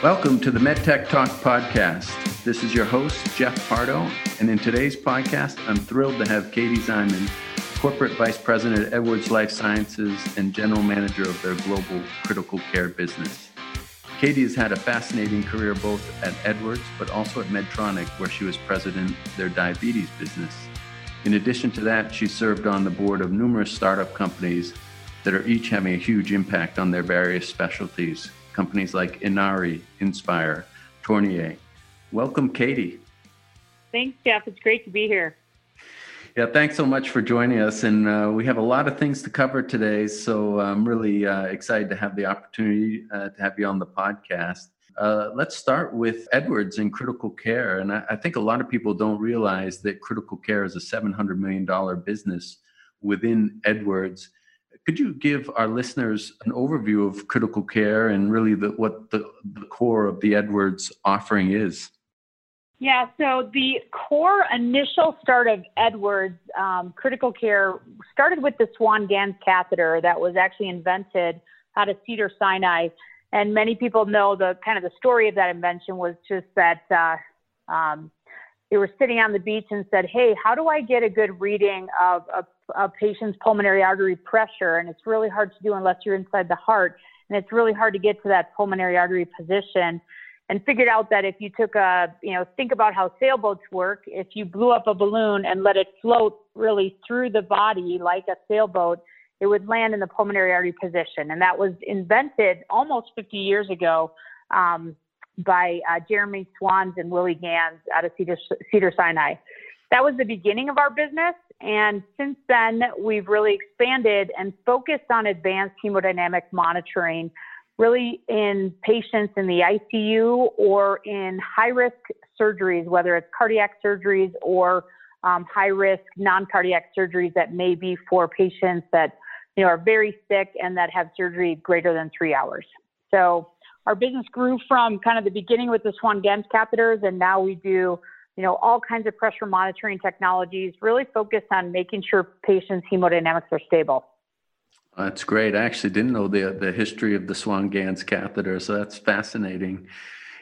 Welcome to the MedTech Talk podcast. This is your host, Jeff Pardo, and in today's podcast, I'm thrilled to have Katie Szyman, Corporate Vice President at Edwards Lifesciences and General Manager of their global critical care business. Katie has had a fascinating career both at Edwards but also at Medtronic, where she was president of their diabetes business. In addition to that, she served on the board of numerous startup companies that are each having a huge impact on their various specialties. Companies like Inari, Inspire, Tornier. Welcome, Katie. Thanks, Jeff. It's great to be here. Yeah, thanks so much for joining us. And uh, we have a lot of things to cover today. So I'm really uh, excited to have the opportunity uh, to have you on the podcast. Uh, let's start with Edwards and critical care. And I, I, think a lot of people don't realize that critical care is a $700 million business within Edwards. Could you give our listeners an overview of critical care and really the, what the, the core of the Edwards offering is? Yeah, so the core initial start of Edwards um, critical care started with the Swan Ganz catheter that was actually invented out of Cedars-Sinai and many people know the kind of the story of that invention was just that uh, um, they were sitting on the beach and said, "Hey, how do I get a good reading of a, a patient's pulmonary artery pressure?" And it's really hard to do unless you're inside the heart, and it's really hard to get to that pulmonary artery position. And figured out that if you took a, you know, think about how sailboats work. If you blew up a balloon and let it float really through the body like a sailboat, it would land in the pulmonary artery position. And that was invented almost 50 years ago um, by uh, Jeremy Swans and Willie Ganz out of Cedar, Cedars-Sinai. That was the beginning of our business. And since then, we've really expanded and focused on advanced hemodynamic monitoring, really in patients in the ICU or in high risk surgeries, whether it's cardiac surgeries or um, high risk non cardiac surgeries that may be for patients that you know, are very sick and that have surgery greater than three hours. So our business grew from kind of the beginning with the Swan Ganz catheters, and now we do, you know, all kinds of pressure monitoring technologies, really focused on making sure patients' hemodynamics are stable. That's great. I actually didn't know the the history of the Swan Ganz catheter, so that's fascinating.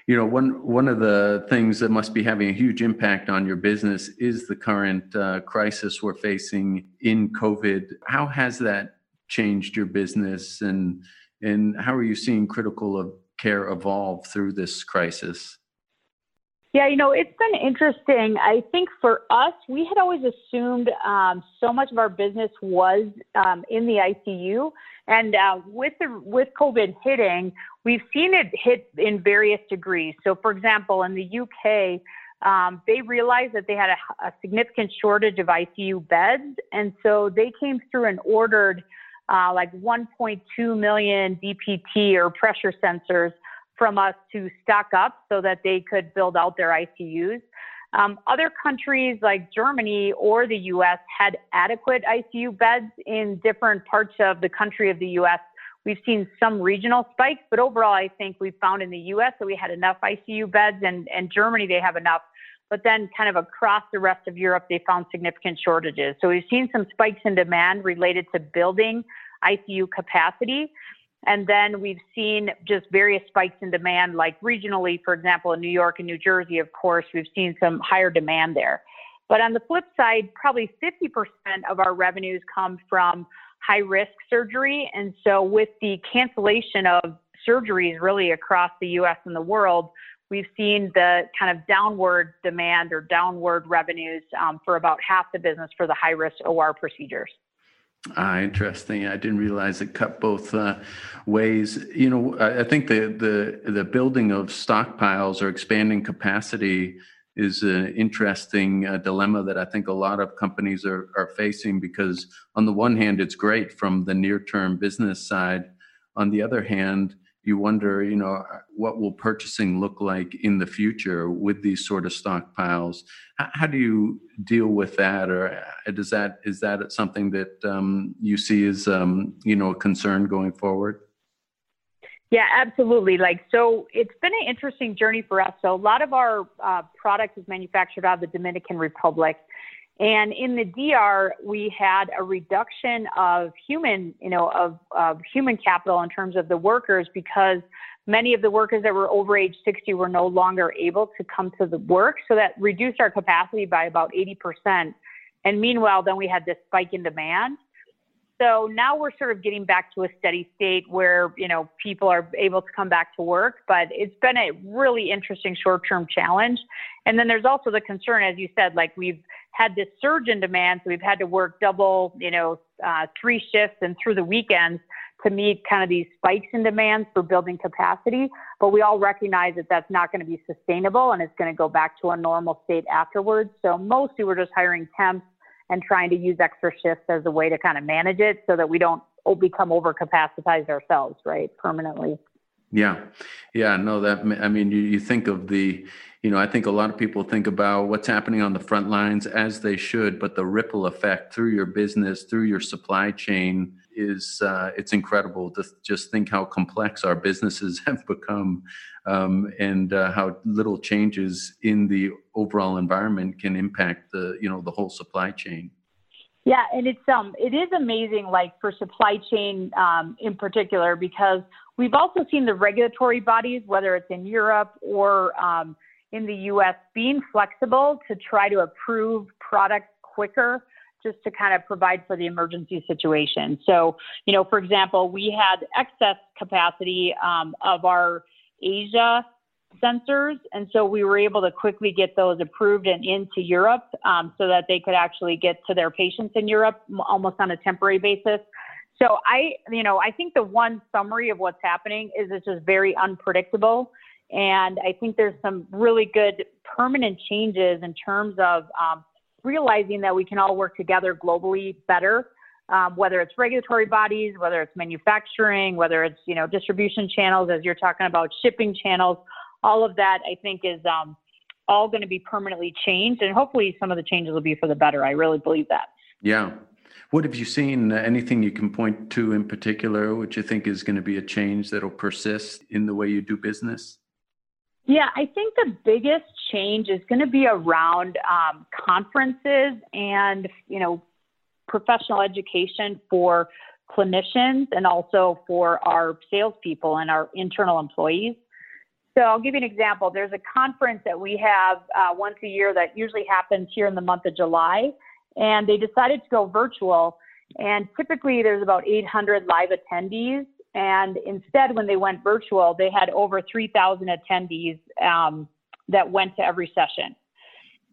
You know, one one of the things that must be having a huge impact on your business is the current uh, crisis we're facing in COVID. How has that changed your business and and how are you seeing critical of care evolve through this crisis? Yeah, you know, it's been interesting. I think for us, we had always assumed um, so much of our business was um, in the ICU, and uh, with the with COVID hitting, we've seen it hit in various degrees. So, for example, in the UK, um, they realized that they had a, a significant shortage of ICU beds, and so they came through and ordered uh, like 1.2 million DPT or pressure sensors from us to stock up so that they could build out their ICUs. Um, other countries like Germany or the US had adequate ICU beds in different parts of the country of the US. We've seen some regional spikes, but overall, I think we found in the US that we had enough ICU beds, and, and Germany, they have enough. But then, kind of across the rest of Europe, they found significant shortages. So we've seen some spikes in demand related to building ICU capacity. And then we've seen just various spikes in demand, like regionally, for example, in New York and New Jersey, of course, we've seen some higher demand there. But on the flip side, probably 50% of our revenues come from high risk surgery. And so with the cancellation of surgeries really across the US and the world, we've seen the kind of downward demand or downward revenues um, for about half the business for the high risk OR procedures. Ah, interesting. I didn't realize it cut both uh, ways. You know, I, think the the the building of stockpiles or expanding capacity is an interesting uh, dilemma that I think a lot of companies are are facing because on the one hand, it's great from the near term business side. On the other hand, you wonder, you know, what will purchasing look like in the future with these sort of stockpiles? How, how do you deal with that, or uh, does that is that something that um, you see as um, you know a concern going forward? Yeah, absolutely. Like, so it's been an interesting journey for us. So a lot of our uh, product is manufactured out of the Dominican Republic. And in the DR, we had a reduction of human, you know, of, of human capital in terms of the workers because many of the workers that were over age 60 were no longer able to come to the work. So that reduced our capacity by about 80%. And meanwhile, then we had this spike in demand. So now we're sort of getting back to a steady state where, you know, people are able to come back to work, but it's been a really interesting short-term challenge. And then there's also the concern, as you said, like we've had this surge in demand, so we've had to work double, you know, uh, three shifts and through the weekends to meet kind of these spikes in demand for building capacity. But we all recognize that that's not going to be sustainable and it's going to go back to a normal state afterwards. So mostly we're just hiring temps and trying to use extra shifts as a way to kind of manage it so that we don't become overcapacitized ourselves, right, permanently. Yeah, yeah, no, that I mean, you, you think of the, you know, I think a lot of people think about what's happening on the front lines as they should, but the ripple effect through your business, through your supply chain is uh, it's incredible to just think how complex our businesses have become, um, and uh, how little changes in the overall environment can impact the you know the whole supply chain. Yeah, and it's um it is amazing, like for supply chain um, in particular, because we've also seen the regulatory bodies, whether it's in Europe or um, in the U.S., being flexible to try to approve products quicker, just to kind of provide for the emergency situation. So, you know, for example, we had excess capacity um, of our Asia sensors. And so we were able to quickly get those approved and into Europe um, so that they could actually get to their patients in Europe almost on a temporary basis. So I, you know, I think the one summary of what's happening is it's just very unpredictable. And I think there's some really good permanent changes in terms of um, realizing that we can all work together globally better um, whether it's regulatory bodies, whether it's manufacturing, whether it's you know distribution channels, as you're talking about shipping channels all of that I think is um, all going to be permanently changed, and hopefully some of the changes will be for the better. I really believe that. Yeah. What have you seen? Uh, anything you can point to in particular, which you think is going to be a change that'll persist in the way you do business? Yeah, I think the biggest change is going to be around um, conferences and you know professional education for clinicians and also for our salespeople and our internal employees. So I'll give you an example. There's a conference that we have uh, once a year that usually happens here in the month of July, and they decided to go virtual. And typically there's about 800 live attendees. And instead, when they went virtual, they had over 3,000 attendees um, that went to every session.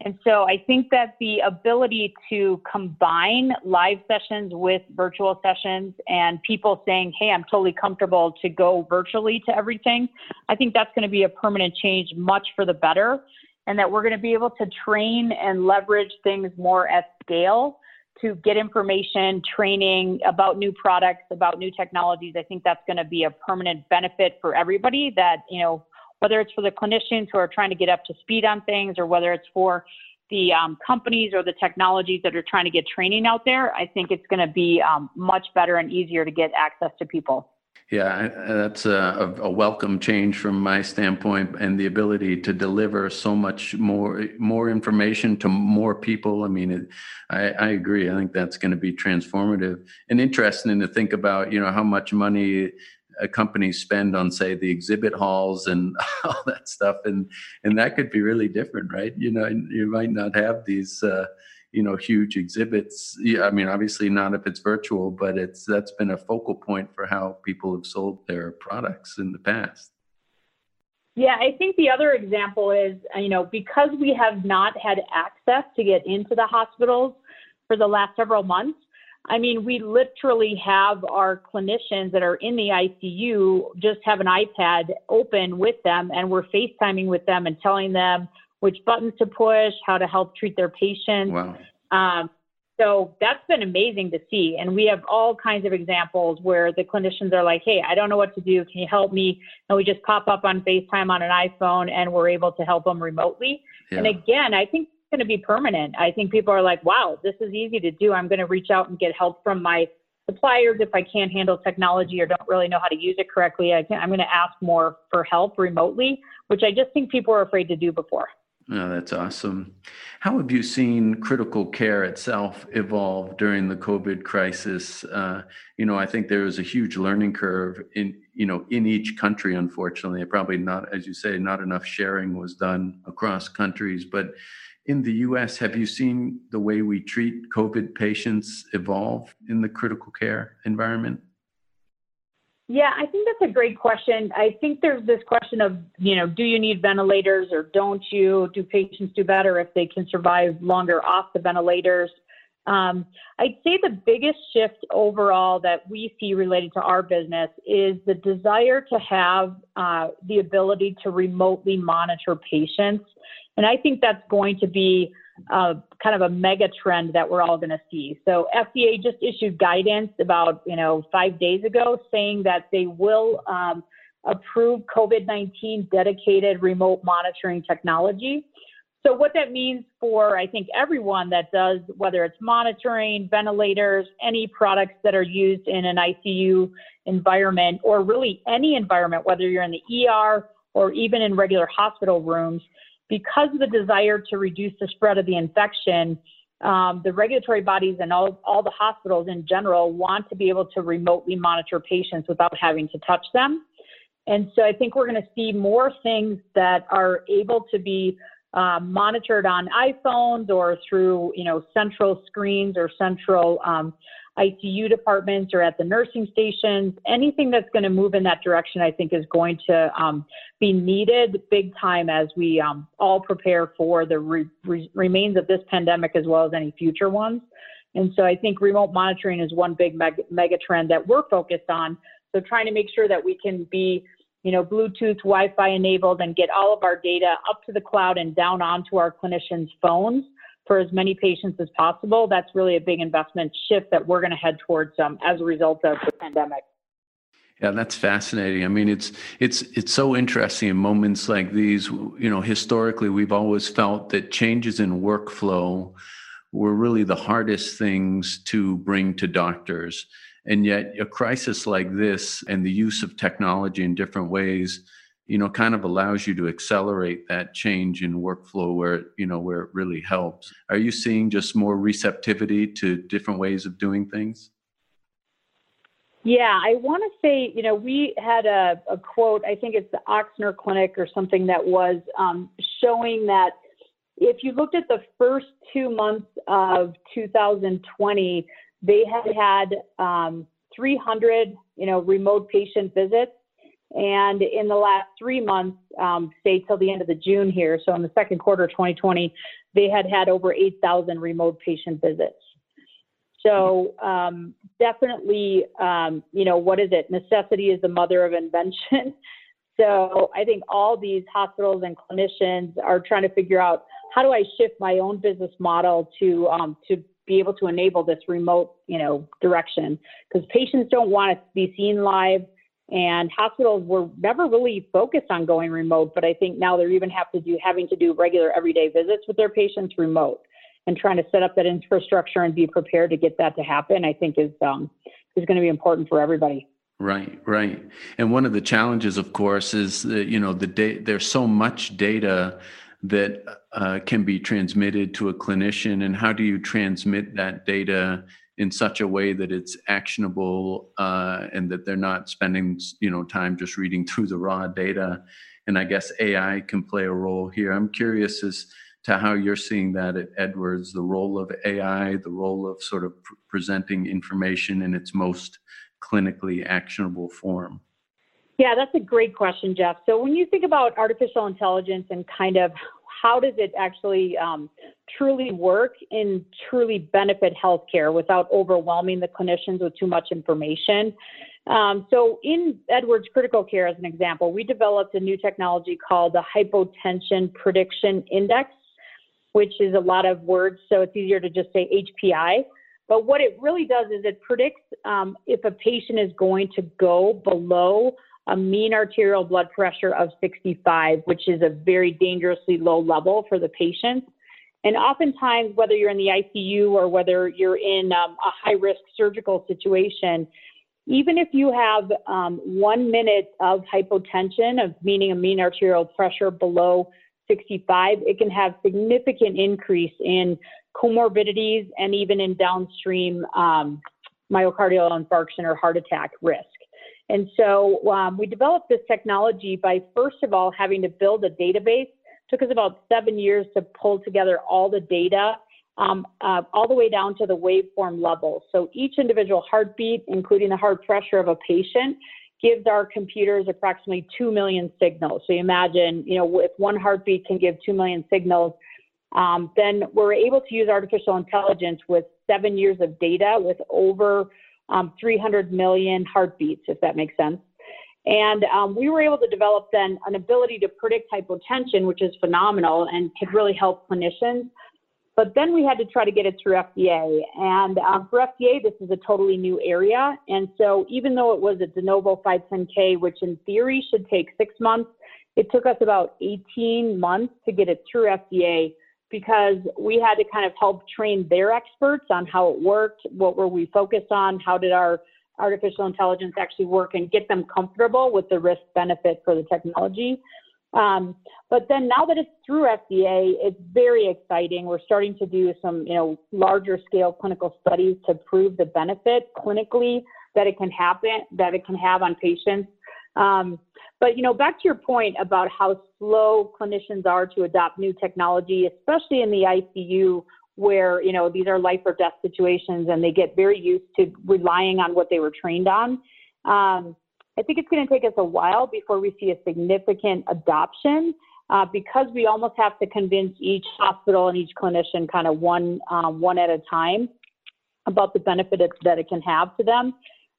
And so I think that the ability to combine live sessions with virtual sessions and people saying, hey, I'm totally comfortable to go virtually to everything, I think that's going to be a permanent change, much for the better. And that we're going to be able to train and leverage things more at scale to get information, training about new products, about new technologies. I think that's going to be a permanent benefit for everybody that, you know, whether it's for the clinicians who are trying to get up to speed on things or whether it's for the um, companies or the technologies that are trying to get training out there, I think it's going to be um, much better and easier to get access to people. Yeah, that's a, a, welcome change from my standpoint, and the ability to deliver so much more more information to more people. I mean, it, I, I agree. I think that's going to be transformative and interesting to think about. You know, how much money companies spend on say the exhibit halls and all that stuff and and that could be really different right you know you might not have these uh, you know huge exhibits. Yeah, i mean obviously not if it's virtual but it's that's been a focal point for how people have sold their products in the past. Yeah, I think the other example is, you know, because we have not had access to get into the hospitals for the last several months, I mean, we literally have our clinicians that are in the ICU just have an iPad open with them, and we're FaceTiming with them and telling them which buttons to push, how to help treat their patients. Wow. Um, so that's been amazing to see. And we have all kinds of examples where the clinicians are like, hey, I don't know what to do. Can you help me? And we just pop up on FaceTime on an iPhone and we're able to help them remotely. Yeah. And again, I think it's going to be permanent. I think people are like, wow, this is easy to do. I'm going to reach out and get help from my suppliers if I can't handle technology or don't really know how to use it correctly. I am going to ask more for help remotely, which I just think people were afraid to do before. Oh, that's awesome. How have you seen critical care itself evolve during the COVID crisis? Uh, you know, I think there was a huge learning curve in, you know, in each country. Unfortunately, probably not, as you say, not enough sharing was done across countries. But in the U.S., have you seen the way we treat COVID patients evolve in the critical care environment? Yeah, I think that's a great question. I think there's this question of, you know, do you need ventilators or don't you? Do patients do better if they can survive longer off the ventilators? Um, I'd say the biggest shift overall that we see related to our business is the desire to have uh, the ability to remotely monitor patients. And I think that's going to be uh, kind of a mega trend that we're all going to see. So FDA just issued guidance about you know five days ago saying that they will um, approve COVID-19 dedicated remote monitoring technology. So what that means for I think everyone that does whether it's monitoring, ventilators, any products that are used in an ICU environment or really any environment, whether you're in the ER or even in regular hospital rooms because of the desire to reduce the spread of the infection, um, the regulatory bodies and all, all the hospitals in general want to be able to remotely monitor patients without having to touch them. And so I think we're going to see more things that are able to be uh, monitored on iPhones or through, you know, central screens or central um, ICU departments or at the nursing stations. Anything that's going to move in that direction, I think, is going to um, be needed big time as we um, all prepare for the re- re- remains of this pandemic as well as any future ones. And so I think remote monitoring is one big mega, mega trend that we're focused on. So trying to make sure that we can be you know, Bluetooth, Wi-Fi enabled and get all of our data up to the cloud and down onto our clinicians' phones for as many patients as possible. That's really a big investment shift that we're going to head towards um, as a result of the pandemic. Yeah, that's fascinating. I mean, it's it's it's so interesting in moments like these. You know, historically, we've always felt that changes in workflow were really the hardest things to bring to doctors, and yet a crisis like this and the use of technology in different ways you know kind of allows you to accelerate that change in workflow where you know where it really helps. Are you seeing just more receptivity to different ways of doing things? Yeah i want to say you know we had a, a, quote i think it's the Ochsner Clinic or something that was um, showing that if you looked at the first two months of 2020 they had had um, 300 you know remote patient visits and in the last three months, um, say till the end of the June here, so in the second quarter of 2020, they had had over 8,000 remote patient visits. So um, definitely, um, you know, what is it? Necessity is the mother of invention. so I think all these hospitals and clinicians are trying to figure out how do I shift my own business model to um, to be able to enable this remote, you know, direction because patients don't want to be seen live and hospitals were never really focused on going remote, but I think now they're even have to do having to do regular everyday visits with their patients remote and trying to set up that infrastructure and be prepared to get that to happen. I think is um, is going to be important for everybody. Right, right. And one of the challenges, of course, is that you know the da- there's so much data that uh, can be transmitted to a clinician, and how do you transmit that data in such a way that it's actionable uh, and that they're not spending you know time just reading through the raw data. And i guess ai can play a role here. I'm curious as to how you're seeing that at edwards the role of ai the role of sort of pr- presenting information in its most clinically actionable form. Yeah that's a great question jeff. So when you think about artificial intelligence and kind of how does it actually um, truly work and truly benefit healthcare without overwhelming the clinicians with too much information? Um, so, in Edwards Critical Care, as an example, we developed a new technology called the Hypotension Prediction Index, which is a lot of words, so it's easier to just say HPI. But what it really does is it predicts um, if a patient is going to go below a mean arterial blood pressure of 65, which is a very dangerously low level for the patient. And oftentimes, whether you're in the ICU or whether you're in um, a high risk surgical situation, even if you have um, one minute of hypotension, of meaning a mean arterial pressure below 65, it can have significant increase in comorbidities and even in downstream um, myocardial infarction or heart attack risk. And so um, we developed this technology by first of all having to build a database. Took us about seven years to pull together all the data, um, uh, all the way down to the waveform level. So each individual heartbeat, including the heart pressure of a patient, gives our computers approximately 2 million signals. So you imagine, you know, if one heartbeat can give 2 million signals, um, then we're able to use artificial intelligence with seven years of data with over um, 300 million heartbeats, if that makes sense. And um, we were able to develop then an ability to predict hypotension, which is phenomenal and could really help clinicians. But then we had to try to get it through FDA. And um, for FDA, this is a totally new area. And so even though it was a de novo 510K, which in theory should take six months, it took us about 18 months to get it through FDA because we had to kind of help train their experts on how it worked, what were we focused on, how did our artificial intelligence actually work, and get them comfortable with the risk benefit for the technology. Um, but then now that it's through FDA, it's very exciting. We're starting to do some, you know, larger scale clinical studies to prove the benefit clinically that it can happen, that it can have on patients. Um, but you know, back to your point about how slow clinicians are to adopt new technology, especially in the ICU, where you know these are life or death situations, and they get very used to relying on what they were trained on. Um, I think it's going to take us a while before we see a significant adoption. Uh, because we almost have to convince each hospital and each clinician kind of one um, one at a time about the benefit that it can have to them.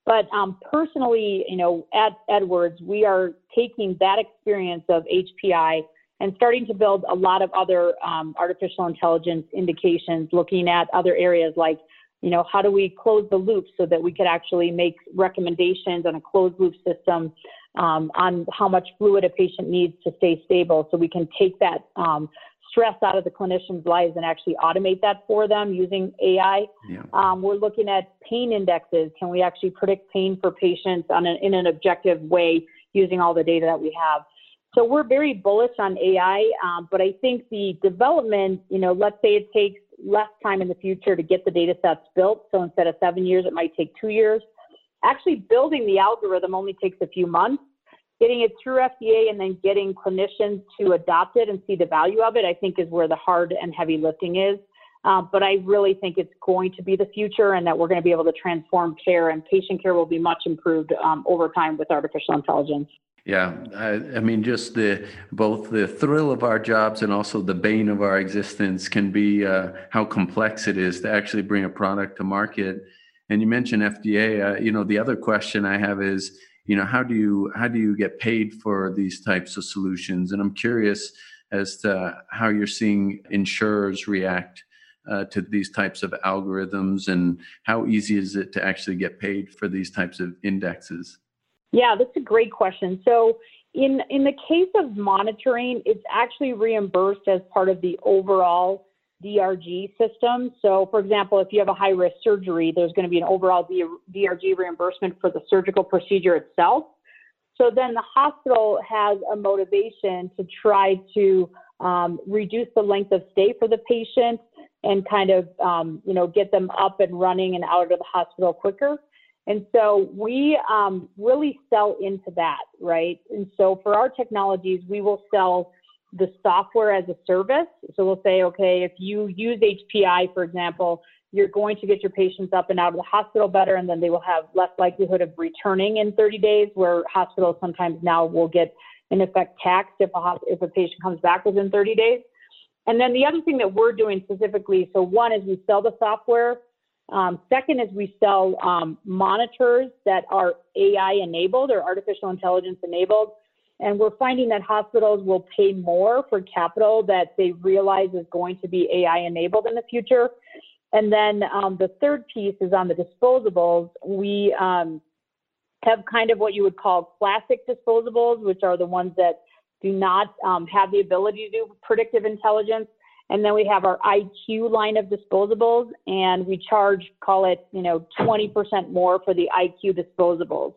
But um, personally, you know, at Edwards, we are taking that experience of HPI and starting to build a lot of other um, artificial intelligence indications, looking at other areas like, you know, how do we close the loop so that we could actually make recommendations on a closed loop system um, on how much fluid a patient needs to stay stable, so we can take that um, stress out of the clinicians' lives and actually automate that for them using AI. Yeah. Um, we're looking at pain indexes. Can we actually predict pain for patients on an, in an objective way using all the data that we have? So we're very bullish on AI, um, but I think the development, you know, let's say it takes less time in the future to get the data sets built. So instead of seven years, it might take two years. Actually, building the algorithm only takes a few months getting it through FDA and then getting clinicians to adopt it and see the value of it, I think is where the hard and heavy lifting is. Um, but I really think it's going to be the future and that we're going to be able to transform care and patient care will be much improved um, over time with artificial intelligence. Yeah, I, I, mean, just the both the thrill of our jobs and also the bane of our existence can be uh, how complex it is to actually bring a product to market. And you mentioned FDA. Uh, you know, the other question I have is, you know how do you how do you get paid for these types of solutions and i'm curious as to how you're seeing insurers react uh, to these types of algorithms and how easy is it to actually get paid for these types of indexes yeah that's a great question so in in the case of monitoring it's actually reimbursed as part of the overall DRG system. So, for example, if you have a high risk surgery, there's going to be an overall DRG reimbursement for the surgical procedure itself. So then the hospital has a motivation to try to um, reduce the length of stay for the patient and kind of, um, you know, get them up and running and out of the hospital quicker. And so we um, really sell into that, right? And so for our technologies, we will sell the software as a service. So we'll say, okay, if you use HPI, for example, you're going to get your patients up and out of the hospital better, and then they will have less likelihood of returning in 30 days, where hospitals sometimes now will get, in effect, taxed if a, if a patient comes back within 30 days. And then the other thing that we're doing specifically, so one is we sell the software. Um, second is we sell um, monitors that are AI enabled or artificial intelligence enabled. And we're finding that hospitals will pay more for capital that they realize is going to be AI enabled in the future. And then um, the third piece is on the disposables. We um, have kind of what you would call classic disposables, which are the ones that do not um, have the ability to do predictive intelligence. And then we have our IQ line of disposables, and we charge, call it, you know, 20% more for the IQ disposables.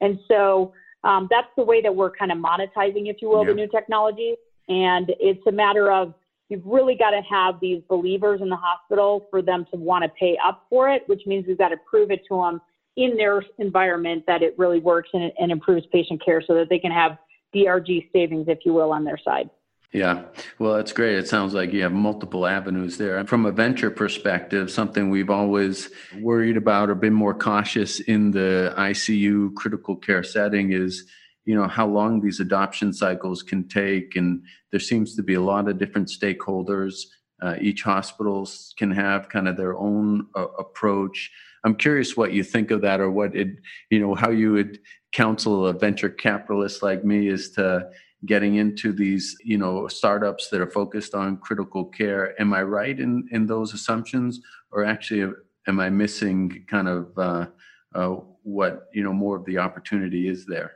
And so um, that's the way that we're kind of monetizing, if you will, the new technology. And it's a matter of you've really got to have these believers in the hospital for them to want to pay up for it, which means we've got to prove it to them in their environment that it really works and, and improves patient care so that they can have DRG savings, if you will, on their side. Yeah, well, that's great. It sounds like you have multiple avenues there. From a venture perspective, something we've always worried about or been more cautious in the ICU critical care setting is, you know, how long these adoption cycles can take. And there seems to be a lot of different stakeholders. Uh, each hospital can have kind of their own uh, approach. I'm curious what you think of that, or what it, you know, how you would counsel a venture capitalist like me is to getting into these you know startups that are focused on critical care. Am i right in in those assumptions? Or actually am i missing kind of uh, uh, what you know more of the opportunity is there?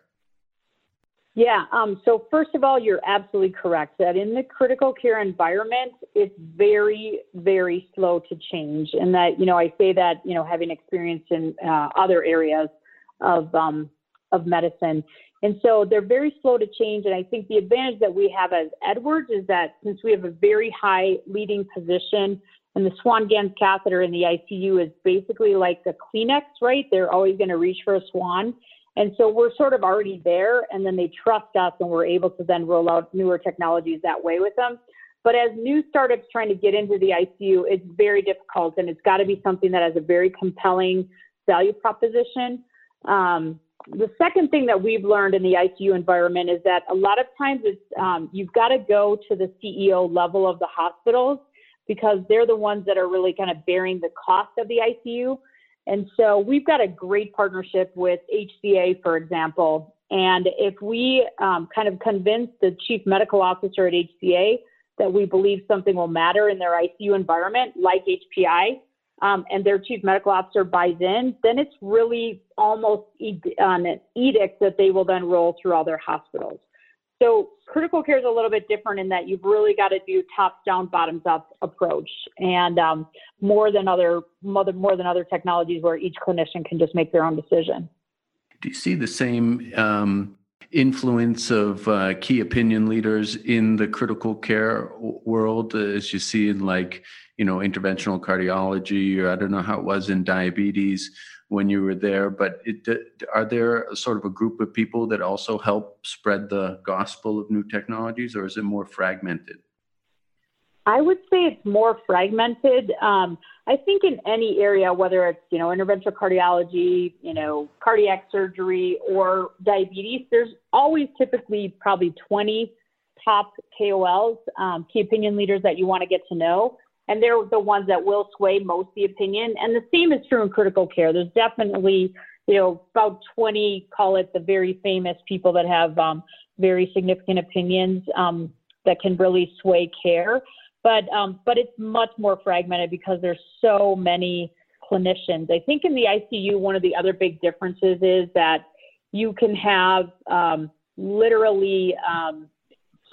Yeah um, so first of all you're absolutely correct that in the critical care environment it's very very slow to change. And that you know i say that you know having experience in uh, other areas of um, of medicine and so they're very slow to change. And I think the advantage that we have as Edwards is that since we have a very high leading position and the Swan Ganz catheter in the ICU is basically like the Kleenex, right? They're always going to reach for a Swan. And so we're sort of already there, and then they trust us, and we're able to then roll out newer technologies that way with them. But as new startups trying to get into the ICU, it's very difficult, and it's got to be something that has a very compelling value proposition. Um, the second thing that we've learned in the ICU environment is that a lot of times it's um, you've got to go to the CEO level of the hospitals because they're the ones that are really kind of bearing the cost of the ICU. And so we've got a great partnership with HCA, for example. And if we um, kind of convince the chief medical officer at HCA that we believe something will matter in their ICU environment, like HPI, um, and their chief medical officer buys in, then it's really almost an edict that they will then roll through all their hospitals. So critical care is a little bit different in that you've really got to do top down, bottoms up approach, and um, more than other more than other technologies where each clinician can just make their own decision. Do you see the same um, influence of uh, key opinion leaders in the critical care world as you see in like you know interventional cardiology or i don't know how it was in diabetes when you were there but it, are there sort of a group of people that also help spread the gospel of new technologies or is it more fragmented? I would say it's more fragmented. Um, i think in any area whether it's you know interventional cardiology you know cardiac surgery or diabetes there's always typically probably 20 top kols um, key opinion leaders that you want to get to know and they're the ones that will sway most the opinion. And the same is true in critical care. There's definitely, you know, about 20, call it the very famous people that have um, very significant opinions um, that can really sway care. But um, but it's much more fragmented because there's so many clinicians. I think in the ICU, one of the other big differences is that you can have um, literally um,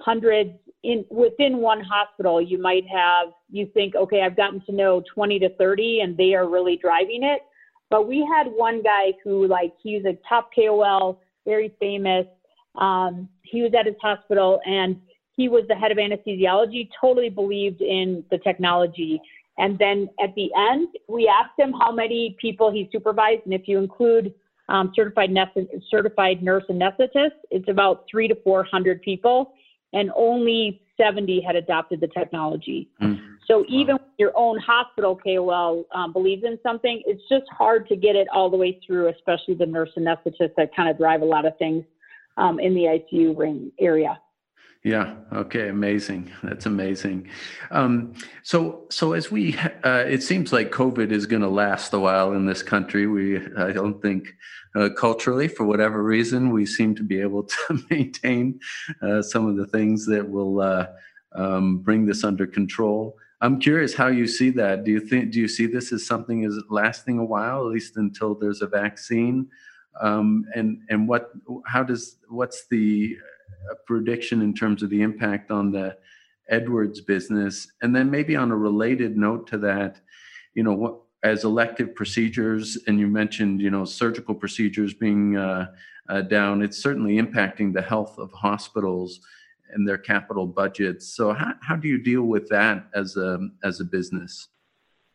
hundreds in within one hospital, you might have you think, okay, I've gotten to know 20 to 30, and they are really driving it. But we had one guy who, like, he's a top KOL, very famous. Um, he was at his hospital, and he was the head of anesthesiology. Totally believed in the technology. And then at the end, we asked him how many people he supervised, and if you include um, certified, certified nurse anesthetists, it's about three to 400 people and only 70 had adopted the technology. Mm. So even wow. your own hospital KOL um, believes in something, it's just hard to get it all the way through, especially the nurse anesthetists that kind of drive a lot of things um, in the ICU ring area. Yeah. Okay. Amazing. That's amazing. Um, so, so as we, uh, it seems like COVID is going to last a while in this country. We, I don't think, uh, culturally, for whatever reason, we seem to be able to maintain uh, some of the things that will uh, um, bring this under control. I'm curious how you see that. Do you think? Do you see this as something is lasting a while, at least until there's a vaccine? Um, and and what? How does? What's the a prediction in terms of the impact on the Edwards business? And then maybe on a related note to that, you know, what as elective procedures, and you mentioned, you know, surgical procedures being uh, uh, down, it's certainly impacting the health of hospitals. and their capital budgets. So how, how do you deal with that as a as a business?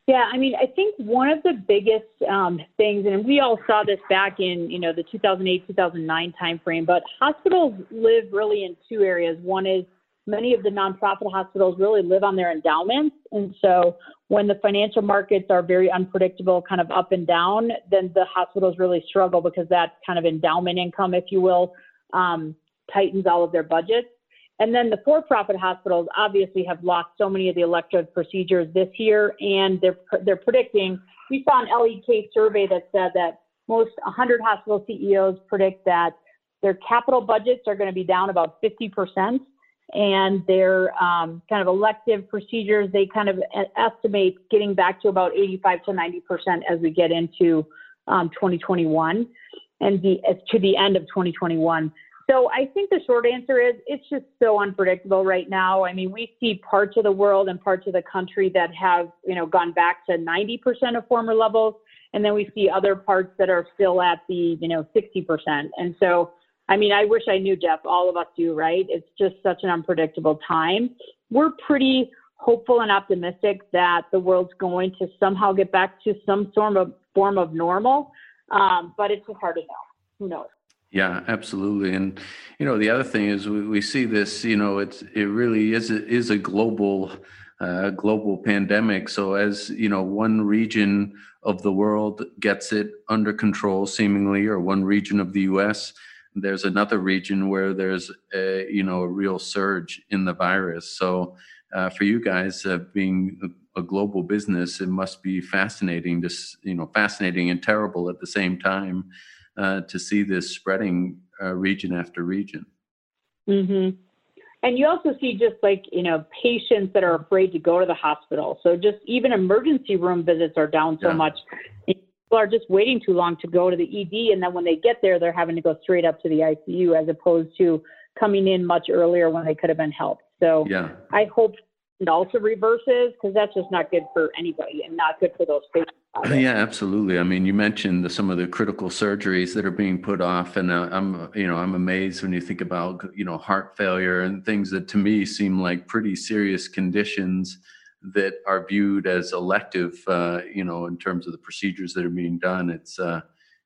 Yeah, I mean, I think one of the biggest um, things, and we all saw this back in you know the 2008 2009 timeframe, but hospitals live really in two areas. One is many of the nonprofit hospitals really live on their endowments, and so when the financial markets are very unpredictable, kind of up and down, then the hospitals really struggle because that kind of endowment income, if you will, um, tightens all of their budgets. And then the for-profit hospitals obviously have lost so many of the elective procedures this year, and they're they're predicting. We saw an LEK survey that said that most 100 hospital CEOs predict that their capital budgets are going to be down about 50 percent, and their um, kind of elective procedures they kind of estimate getting back to about 85 to 90 percent as we get into um, 2021 and the to the end of 2021. So I think the short answer is it's just so unpredictable right now. I mean, we see parts of the world and parts of the country that have, you know, gone back to 90% of former levels. And then we see other parts that are still at the, you know, 60%. And so, I mean, I wish I knew, Jeff. All of us do, right? It's just such an unpredictable time. We're pretty hopeful and optimistic that the world's going to somehow get back to some sort of form of normal. Um, but it's hard to know. Who knows? Yeah, absolutely. And you know, the other thing is we, we see this. You know, it's it really is a, is a global uh, global pandemic. So as you know, one region of the world gets it under control, seemingly, or one region of the U.S. There's another region where there's a you know a real surge in the virus. So uh, for you guys uh, being a, global business, it must be fascinating. To you know, fascinating and terrible at the same time uh, to see this spreading uh, region after region. Mm-hmm. And you also see just like, you know, patients that are afraid to go to the hospital. So just even emergency room visits are down so yeah. much. People are just waiting too long to go to the ED. And then when they get there, they're having to go straight up to the ICU as opposed to coming in much earlier when they could have been helped. So yeah. I hope it also reverses because that's just not good for anybody and not good for those patients. Yeah, absolutely. I mean, you mentioned the, some of the critical surgeries that are being put off, and uh, I'm, you know, I'm amazed when you think about, you know, heart failure and things that to me seem like pretty serious conditions that are viewed as elective, uh, you know, in terms of the procedures that are being done. It's, uh,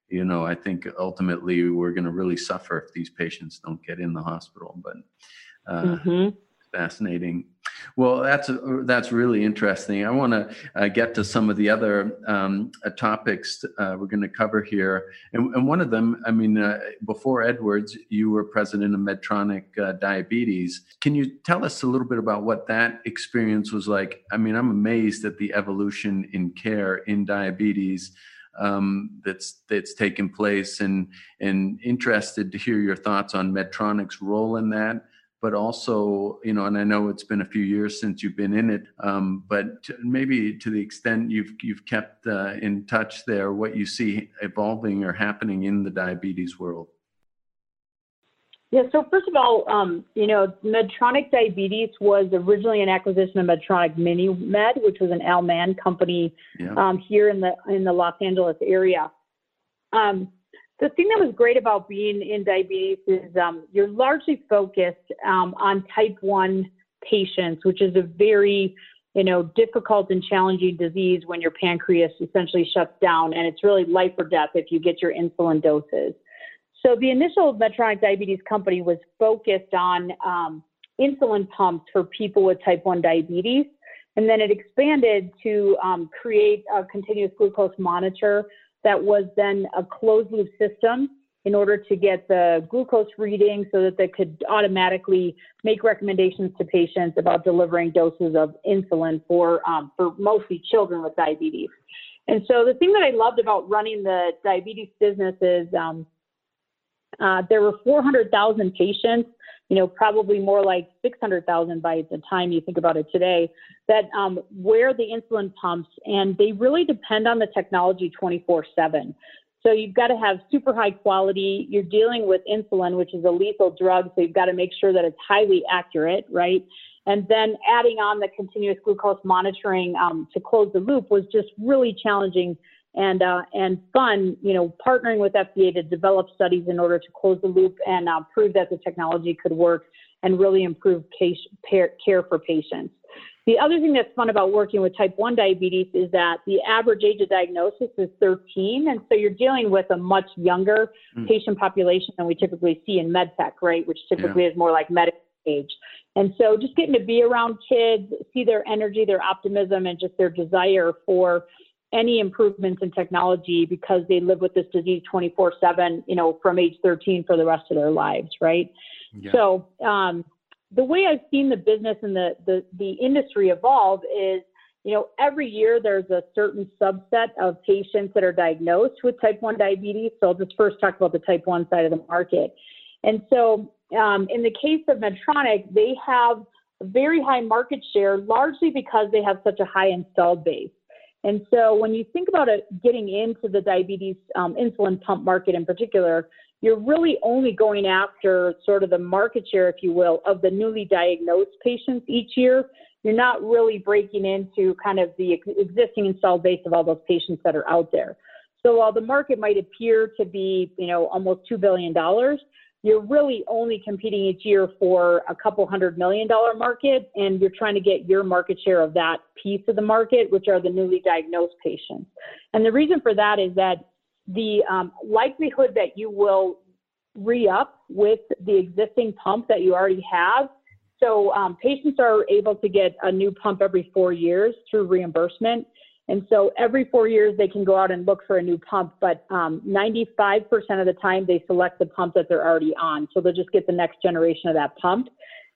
you know, I think ultimately we're going to really suffer if these patients don't get in the hospital. But uh, mm-hmm fascinating. Well, that's that's really interesting. I want to uh, get to some of the other um, uh, topics uh, we're going to cover here, and, and, one of them, I mean, uh, before Edwards, you were president of Medtronic uh, Diabetes. Can you tell us a little bit about what that experience was like? I mean, I'm amazed at the evolution in care in diabetes. Um, that's that's taken place, and and interested to hear your thoughts on Medtronic's role in that but also, you know, and I know it's been a few years since you've been in it, um, but maybe to the extent you've you've kept uh, in touch there, what you see evolving or happening in the diabetes world. Yeah. So first of all, um, you know, Medtronic Diabetes was originally an acquisition of Medtronic MiniMed, which was an Al Mann company yeah. um, here in the in the Los Angeles area. Um, the thing that was great about being in diabetes is um, you're largely focused um, on type 1 patients, which is a very you know, difficult and challenging disease when your pancreas essentially shuts down, and it's really life or death if you get your insulin doses. So the initial Medtronic Diabetes company was focused on um, insulin pumps for people with type 1 diabetes, and then it expanded to um, create a continuous glucose monitor that was then a closed loop system in order to get the glucose reading so that they could automatically make recommendations to patients about delivering doses of insulin for, um, for mostly children with diabetes. And so the thing that I loved about running the diabetes business is um, uh, there were 400,000 patients you know, probably more like 600,000 by the time you think about it today, that um, wear the insulin pumps and they really depend on the technology 24 7. So you've got to have super high quality. You're dealing with insulin, which is a lethal drug, so you've got to make sure that it's highly accurate, right? And then adding on the continuous glucose monitoring um, to close the loop was just really challenging and uh, and fun, you know, partnering with FDA to develop studies in order to close the loop and uh, prove that the technology could work and really improve case, care for patients. The other thing that's fun about working with type 1 diabetes is that the average age of diagnosis is 13. And so you're dealing with a much younger mm. patient population than we typically see in medtech, right? Which typically yeah. is more like medical age. And so just getting to be around kids, see their energy, their optimism, and just their desire for any improvements in technology because they live with this disease 24 7, you know, from age 13 for the rest of their lives, right? Yeah. So, um, the way I've seen the business and the, the, the industry evolve is, you know, every year there's a certain subset of patients that are diagnosed with type 1 diabetes. So I'll just first talk about the type 1 side of the market. And so um, in the case of Medtronic, they have a very high market share largely because they have such a high installed base. And so when you think about it, getting into the diabetes um, insulin pump market in particular, you're really only going after sort of the market share, if you will, of the newly diagnosed patients each year. You're not really breaking into kind of the existing installed base of all those patients that are out there. So while the market might appear to be, you know, almost $2 billion, you're really only competing each year for a couple hundred million dollar market, and you're trying to get your market share of that piece of the market, which are the newly diagnosed patients. And the reason for that is that the um, likelihood that you will re-up with the existing pump that you already have. So um, patients are able to get a new pump every four years through reimbursement. And so every four years they can go out and look for a new pump, but um, 95% of the time they select the pump that they're already on. So they'll just get the next generation of that pump.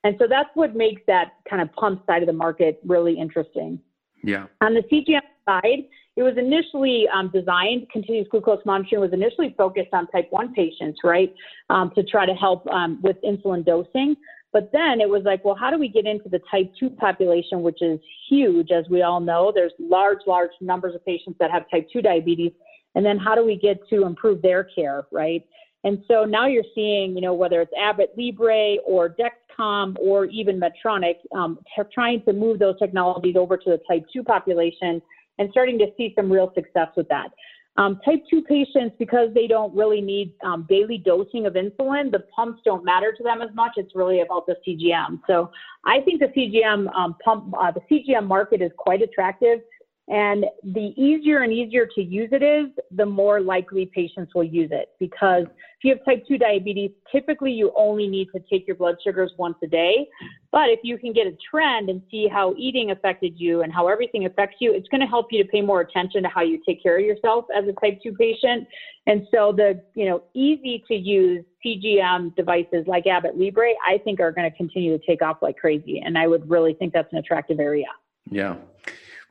And so that's what makes that kind of pump side of the market really interesting. Yeah. On the CGM side, it was initially um, designed, continuous glucose monitoring was initially focused on type 1 patients, right, um, to try to help um, with insulin dosing. But then it was like, well, how do we get into the type 2 population, which is huge, as we all know? There's large, large numbers of patients that have type 2 diabetes. And then how do we get to improve their care, right? And so now you're seeing, you know, whether it's Abbott Libre or Dexcom or even Medtronic, um, trying to move those technologies over to the type 2 population and starting to see some real success with that. Um, type 2 patients, because they don't really need um, daily dosing of insulin, the pumps don't matter to them as much. It's really about the CGM. So I think the CGM um, pump, uh, the CGM market is quite attractive. And the easier and easier to use it is, the more likely patients will use it. Because if you have type 2 diabetes, typically you only need to take your blood sugars once a day. But if you can get a trend and see how eating affected you and how everything affects you, it's going to help you to pay more attention to how you take care of yourself as a type 2 patient. And so the, you know, easy to use CGM devices like Abbott Libre, I think are going to continue to take off like crazy. And I would really think that's an attractive area. Yeah.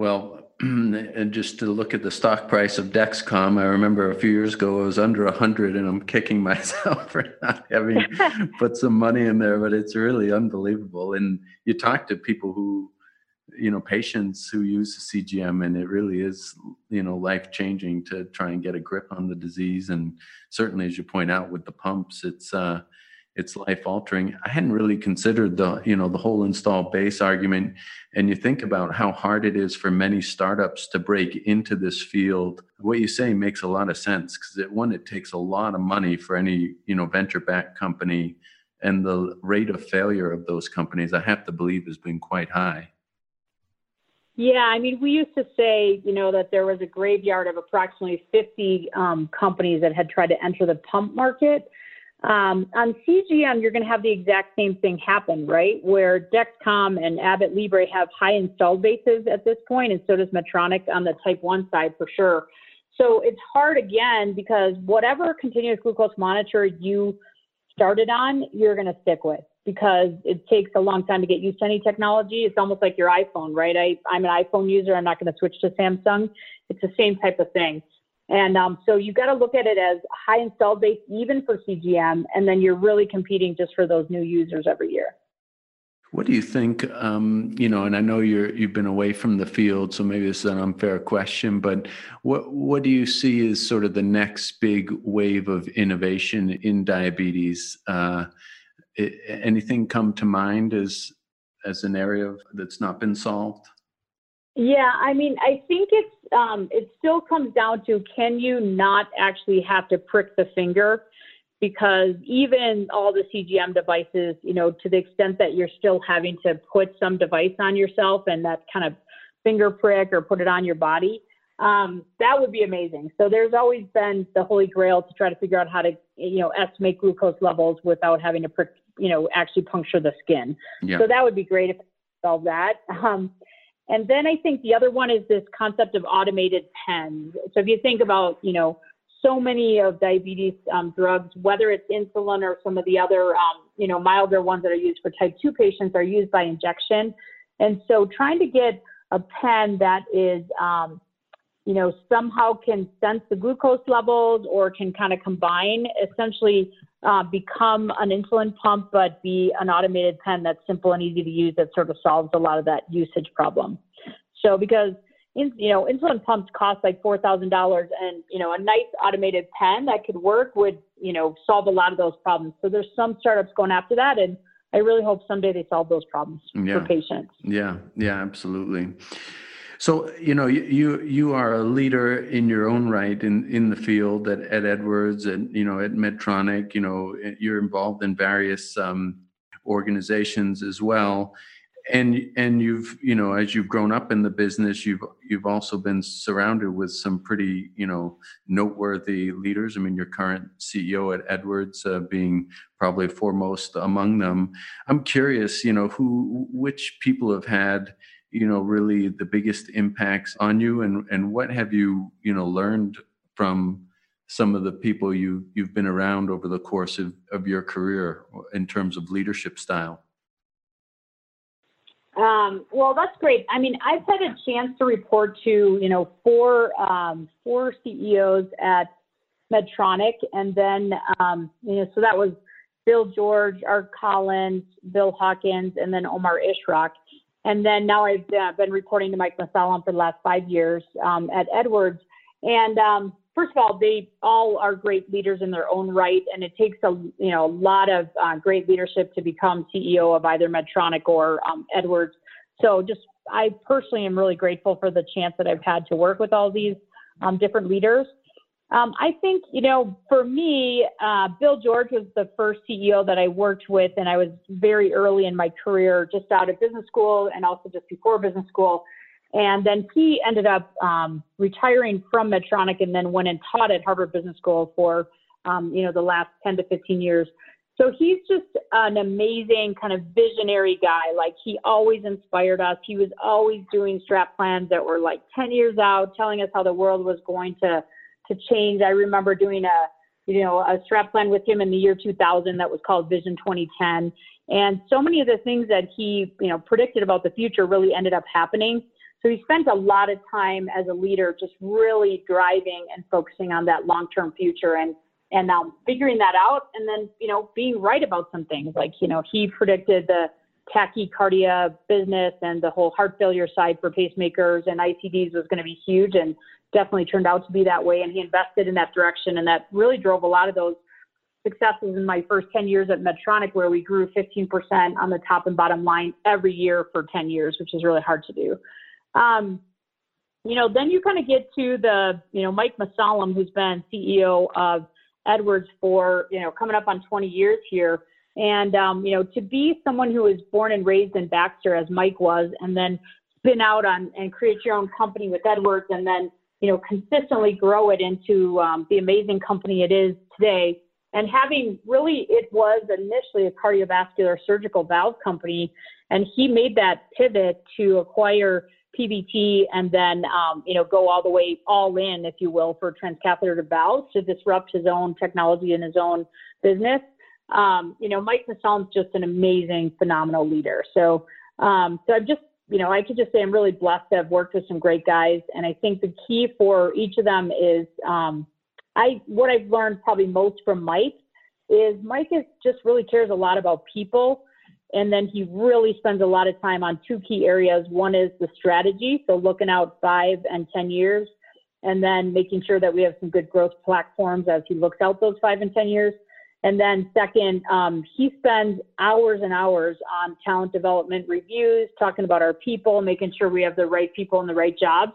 Well, and just to look at the stock price of Dexcom, I remember a few years ago it was under a hundred, and I'm kicking myself for not having put some money in there. But it's really unbelievable. And you talk to people who, you know, patients who use the CGM, and it really is, you know, life changing to try and get a grip on the disease. And certainly, as you point out with the pumps, it's uh, it's life altering. I hadn't really considered the, you know, the whole install base argument. And you think about how hard it is for many startups to break into this field. What you say makes a lot of sense because it, one, it takes a lot of money for any, you know, venture backed company. And the rate of failure of those companies, I have to believe, has been quite high. Yeah, I mean, we used to say, you know, that there was a graveyard of approximately 50 um, companies that had tried to enter the pump market. Um, on CGM, you're going to have the exact same thing happen, right? Where Dexcom and Abbott Libre have high installed bases at this point, and so does Medtronic on the type 1 side for sure. So it's hard again because whatever continuous glucose monitor you started on, you're going to stick with because it takes a long time to get used to any technology. It's almost like your iPhone, right? I, I'm an iPhone user. I'm not going to switch to Samsung. It's the same type of thing. And um, so you've got to look at it as high install base, even for CGM, and then you're really competing just for those new users every year. What do you think? Um, you know, and I know you're you've been away from the field, so maybe this is an unfair question, but what what do you see as sort of the next big wave of innovation in diabetes? Uh, it, anything come to mind as as an area that's not been solved? Yeah, I mean, I think it's um, it still comes down to can you not actually have to prick the finger? Because even all the CGM devices, you know, to the extent that you're still having to put some device on yourself and that kind of finger prick or put it on your body, um, that would be amazing. So there's always been the holy grail to try to figure out how to, you know, estimate glucose levels without having to, prick, you know, actually puncture the skin. Yeah. So that would be great if solve that. Um, and then I think the other one is this concept of automated pens. So if you think about, you know, so many of diabetes um, drugs, whether it's insulin or some of the other, um, you know, milder ones that are used for type 2 patients are used by injection. And so trying to get a pen that is, um, you know, somehow can sense the glucose levels or can kind of combine essentially uh, become an insulin pump, but be an automated pen that's simple and easy to use that sort of solves a lot of that usage problem. So because in, you know insulin pumps cost like four thousand dollars, and you know a nice automated pen that could work would you know solve a lot of those problems. So there's some startups going after that, and I really hope someday they solve those problems yeah. for patients. Yeah, yeah, absolutely. So you know you you are a leader in your own right in in the field at, at Edwards and you know at Medtronic. You know you're involved in various um, organizations as well and and you've you know as you've grown up in the business you've you've also been surrounded with some pretty you know noteworthy leaders i mean your current ceo at edwards uh, being probably foremost among them i'm curious you know who which people have had you know really the biggest impacts on you and and what have you you know learned from some of the people you you've been around over the course of, of your career in terms of leadership style um, well, that's great. I mean, I've had a chance to report to you know four um, four CEOs at Medtronic, and then um, you know so that was Bill George, Art Collins, Bill Hawkins, and then Omar Ishrak. And then now I've uh, been reporting to Mike Mussallem for the last five years um, at Edwards. And um, first of all, they all are great leaders in their own right, and it takes a you know a lot of uh, great leadership to become CEO of either Medtronic or um, Edwards. So just I personally am really grateful for the chance that I've had to work with all these um, different leaders. Um, I think, you know, for me, uh, Bill George was the first CEO that I worked with, and I was very early in my career, just out of business school and also just before business school. And then he ended up um, retiring from Medtronic and then went and taught at Harvard Business School for, um, you know, the last 10 to 15 years. So he's just an amazing kind of visionary guy. Like he always inspired us. He was always doing strat plans that were like 10 years out, telling us how the world was going to to change. I remember doing a you know a strat plan with him in the year 2000 that was called Vision 2010. And so many of the things that he you know predicted about the future really ended up happening. So he spent a lot of time as a leader just really driving and focusing on that long-term future and and now figuring that out and then you know being right about some things like you know he predicted the tachycardia business and the whole heart failure side for pacemakers and ICDs was going to be huge and definitely turned out to be that way and he invested in that direction and that really drove a lot of those successes in my first 10 years at Medtronic where we grew 15% on the top and bottom line every year for 10 years which is really hard to do um, you know then you kind of get to the you know Mike Mussallem who's been CEO of Edwards for, you know, coming up on 20 years here. And, um, you know, to be someone who was born and raised in Baxter, as Mike was, and then spin out on and create your own company with Edwards and then, you know, consistently grow it into um, the amazing company it is today. And having really, it was initially a cardiovascular surgical valve company. And he made that pivot to acquire PVT and then um, you know go all the way all in, if you will, for transcatheter valves to disrupt his own technology and his own business. Um, you know, Mike Mussallem's just an amazing, phenomenal leader. So, um, so I'm just you know I could just say I'm really blessed to have worked with some great guys, and I think the key for each of them is um, I what I've learned probably most from Mike is Mike is just really cares a lot about people and then he really spends a lot of time on two key areas. One is the strategy, so looking out five and 10 years, and then making sure that we have some good growth platforms as he looks out those five and 10 years. And then second, um, he spends hours and hours on talent development reviews, talking about our people, making sure we have the right people in the right jobs.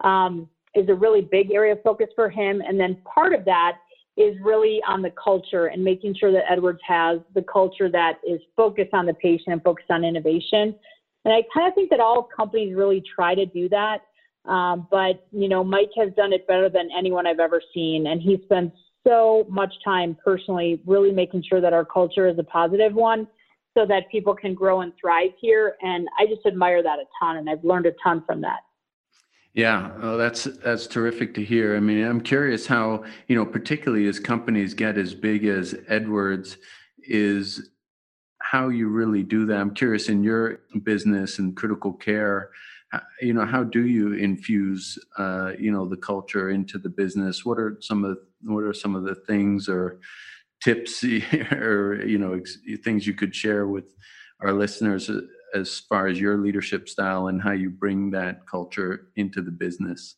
um, is a really big area of focus for him. And then part of that is really on the culture and making sure that Edwards has the culture that is focused on the patient and focused on innovation. And I kind of think that all companies really try to do that. Um, but, you know, Mike has done it better than anyone I've ever seen. And he spends so much time personally really making sure that our culture is a positive one so that people can grow and thrive here. And I just admire that a ton. And I've learned a ton from that. Yeah, oh, that's that's terrific to hear. I mean, I'm curious how you know, particularly as companies get as big as Edwards, is how you really do that. I'm curious in your business and critical care, you know, how do you infuse uh, you know the culture into the business? What are some of what are some of the things or tips or you know things you could share with our listeners as far as your leadership style and how you bring that culture into the business?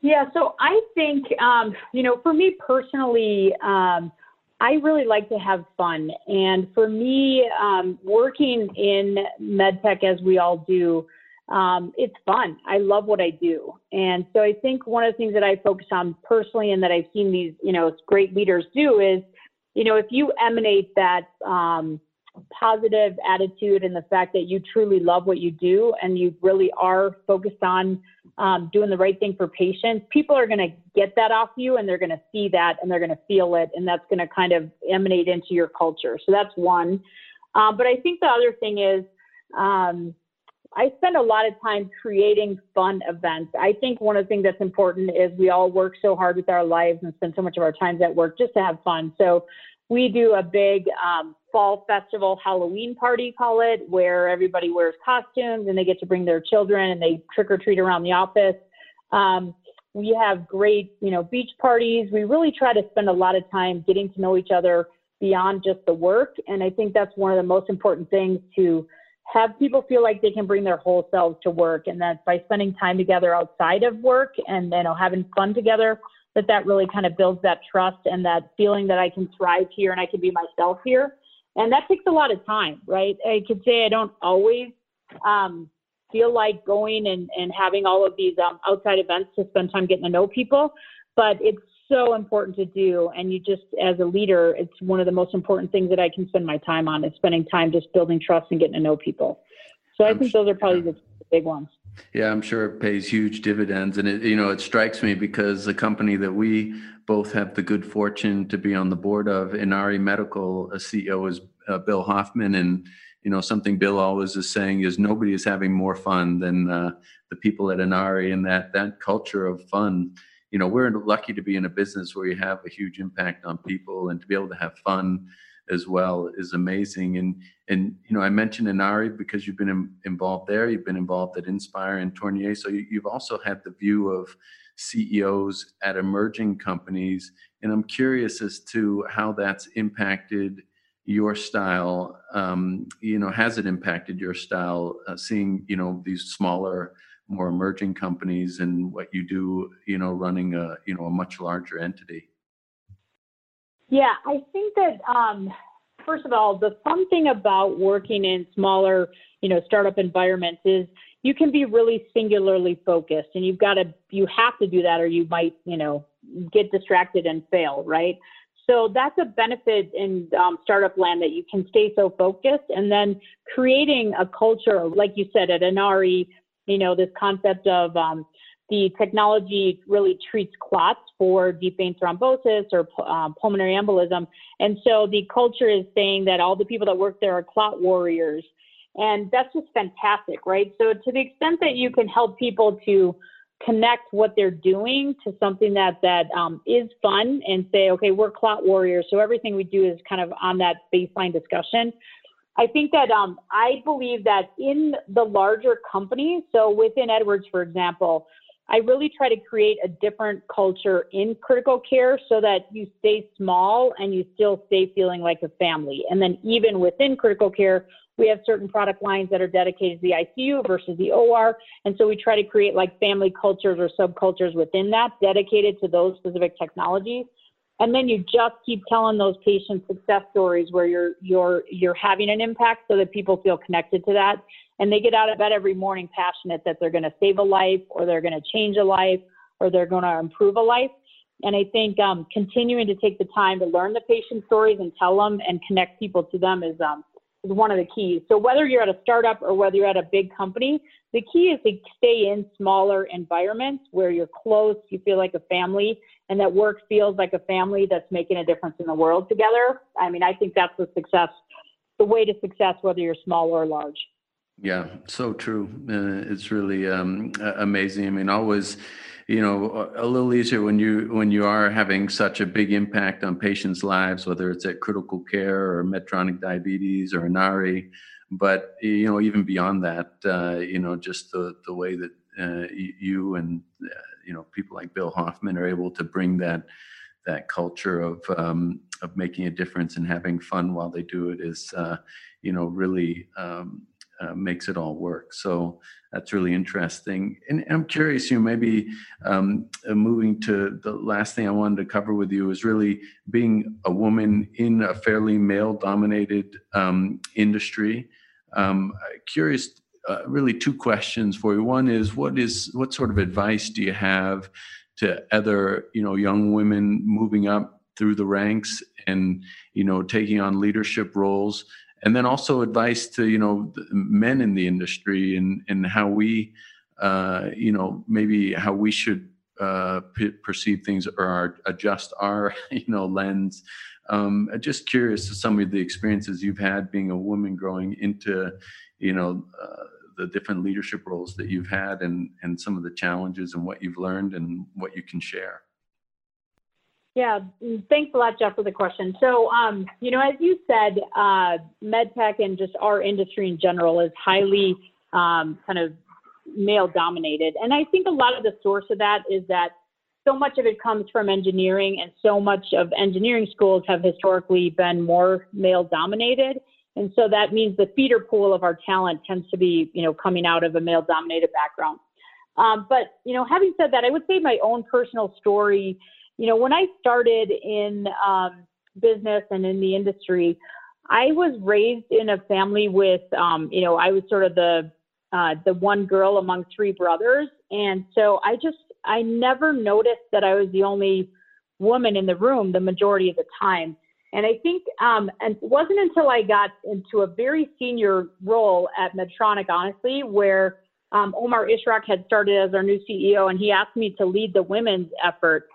Yeah, so I think, um, you know, for me personally, um, I really like to have fun. And for me, um, working in medtech as we all do, um, it's fun. I love what I do. And so I think one of the things that I focus on personally and that I've seen these, you know, great leaders do is, you know, if you emanate that, um, positive attitude and the fact that you truly love what you do and you really are focused on um, doing the right thing for patients, people are going to get that off you and they're going to see that and they're going to feel it and that's going to kind of emanate into your culture. So that's one. Um, but I think the other thing is, um, I spend a lot of time creating fun events. I think one of the things that's important is we all work so hard with our lives and spend so much of our times at work just to have fun. So we do a big um, fall festival Halloween party, call it, where everybody wears costumes and they get to bring their children and they trick or treat around the office. Um, we have great, you know, beach parties. We really try to spend a lot of time getting to know each other beyond just the work. And I think that's one of the most important things to have people feel like they can bring their whole selves to work and that by spending time together outside of work and you know having fun together that that really kind of builds that trust and that feeling that I can thrive here and I can be myself here. And that takes a lot of time, right? I could say I don't always um, feel like going and, and having all of these um, outside events to spend time getting to know people, but it's so important to do. And you just, as a leader, it's one of the most important things that I can spend my time on is spending time just building trust and getting to know people. So I I'm think those are probably the big ones. Yeah, I'm sure it pays huge dividends, and it you know it strikes me because the company that we both have the good fortune to be on the board of, Inari Medical, a CEO is uh, Bill Hoffman, and you know something Bill always is saying is nobody is having more fun than uh, the people at Inari, and that that culture of fun. You know, we're lucky to be in a business where you have a huge impact on people, and to be able to have fun as well is amazing. And and you know, I mentioned Inari because you've been in, involved there. You've been involved at Inspire and Tornier, so you, you've also had the view of CEOs at emerging companies. And I'm curious as to how that's impacted your style. Um, you know, has it impacted your style? Uh, seeing you know these smaller more emerging companies and what you do you know running a you know a much larger entity yeah, I think that um, first of all, the fun thing about working in smaller, you know, startup environments is you can be really singularly focused, and you've got to you have to do that, or you might, you know, get distracted and fail, right? So that's a benefit in um, startup land that you can stay so focused, and then creating a culture, like you said at Inari, you know, this concept of um, the technology really treats clots for deep vein thrombosis or uh, pulmonary embolism. And so the culture is saying that all the people that work there are clot warriors. And that's just fantastic, right? So to the extent that you can help people to connect what they're doing to something that that um, is fun and say, okay, we're clot warriors, so everything we do is kind of on that baseline discussion. I think that um, I believe that in the larger companies, so within Edwards, for example, I really try to create a different culture in critical care so that you stay small and you still stay feeling like a family. And then even within critical care, we have certain product lines that are dedicated to the ICU versus the OR. And so we try to create like family cultures or subcultures within that dedicated to those specific technologies. And then you just keep telling those patient success stories where you're you're you're having an impact so that people feel connected to that and they get out of bed every morning passionate that they're going to save a life or they're going to change a life or they're going to improve a life. And I think um, continuing to take the time to learn the patient stories and tell them and connect people to them is um, is one of the keys. So whether you're at a startup or whether you're at a big company, the key is to stay in smaller environments where you're close, you feel like a family, and that work feels like a family that's making a difference in the world together. I mean, I think that's the success, the way to success, whether you're small or large. Yeah, so true. Uh, it's really um, amazing. I mean, always, you know, a little easier when you when you are having such a big impact on patients' lives, whether it's at critical care or Medtronic diabetes or Inari. But you know, even beyond that, uh, you know, just the the way that uh, you and uh, you know people like Bill Hoffman are able to bring that that culture of um, of making a difference and having fun while they do it is, uh, you know, really. Um, uh, makes it all work. So that's really interesting. And I'm curious, you know, maybe um, uh, moving to the last thing I wanted to cover with you is really being a woman in a fairly male-dominated um, industry. Um, curious, uh, really two questions for you. One is, what is what sort of advice do you have to other, you know, young women moving up through the ranks and you know taking on leadership roles? and then also advice to you know men in the industry and and how we uh, you know maybe how we should uh, p- perceive things or our, adjust our you know lens. Um, just curious to some of the experiences you've had being a woman growing into you know uh, the different leadership roles that you've had and and some of the challenges and what you've learned and what you can share. Yeah, thanks a lot, Jeff, for the question. So, um, you know, as you said, uh, medtech and just our industry in general is highly um, kind of male dominated. And I think a lot of the source of that is that so much of it comes from engineering, and so much of engineering schools have historically been more male dominated. And so that means the feeder pool of our talent tends to be, you know, coming out of a male dominated background. Um, but, you know, having said that, I would say my own personal story you know, when I started in um, business and in the industry, I was raised in a family with, um, you know, I was sort of the uh, the one girl among three brothers, and so I just I never noticed that I was the only woman in the room the majority of the time. And I think, um, and it wasn't until I got into a very senior role at Medtronic, honestly, where um, Omar Ishrak had started as our new CEO, and he asked me to lead the women's effort.